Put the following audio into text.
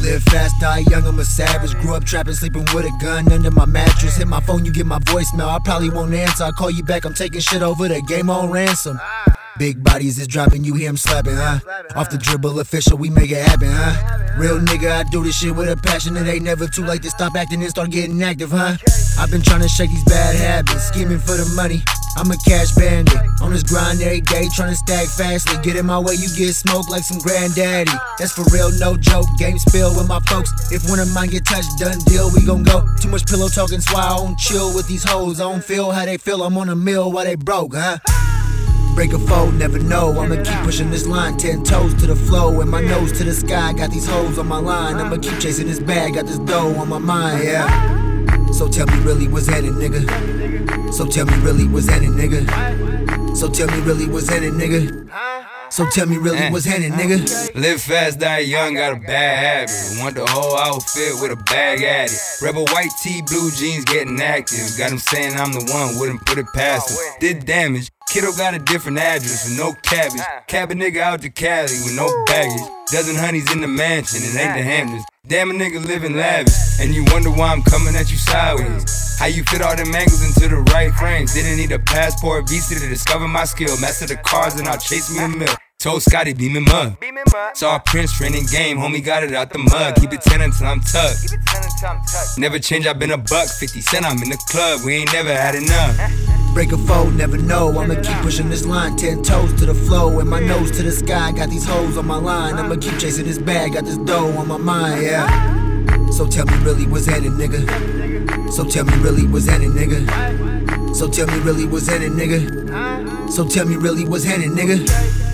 Live fast, die young, I'm a savage. Grew up trapping, sleeping with a gun under my mattress. Hit my phone, you get my voicemail. I probably won't answer. I call you back, I'm taking shit over the game on ransom. Big bodies is dropping, you hear him slapping, huh? Off the dribble official, we make it happen, huh? Real nigga, I do this shit with a passion. It ain't never too late to stop acting and start getting active, huh? I've been trying to shake these bad habits, scheming for the money. I'm a cash bandit, on this grind every day, trying to stack fastly. Get in my way, you get smoked like some granddaddy. That's for real, no joke. Game spill with my folks. If one of mine get touched, done deal, we gon' go. Too much pillow talking, so I don't chill with these hoes. I don't feel how they feel. I'm on a mill while they broke, huh? Break a fold, never know. I'ma keep pushing this line, ten toes to the flow, and my nose to the sky. Got these hoes on my line. I'ma keep chasing this bag, got this dough on my mind, yeah. So tell me really what's happening, nigga. So tell me really what's happening, nigga. So tell me really what's happening, nigga. So tell me really eh. what's happening, nigga. Live fast, die young, got a bad habit. Want the whole outfit with a bag at it. Rebel white tee, blue jeans, getting active. Got him saying I'm the one, wouldn't put it past him. Did damage. Kiddo got a different address with no cabbage. Ah. Cab a nigga out to Cali with no baggage. Dozen honeys in the mansion, it ain't the ah. Hamptons. Damn a nigga living lavish, and you wonder why I'm coming at you sideways. How you fit all them angles into the right frames? Didn't need a passport, visa to discover my skill. Master the cars, and I'll chase me a mill. Told Scotty, beam him up. Saw Prince training game, homie got it out the mud. Keep it 10 until I'm tucked. Never change, I've been a buck. 50 cent, I'm in the club, we ain't never had enough. Break a fold, never know. I'ma keep pushing this line, ten toes to the flow, and my nose to the sky. Got these hoes on my line. I'ma keep chasing this bag, got this dough on my mind, yeah. So tell me really what's happening, nigga. So tell me really what's happening, nigga. So tell me really what's happening, nigga. So tell me really what's happening, nigga.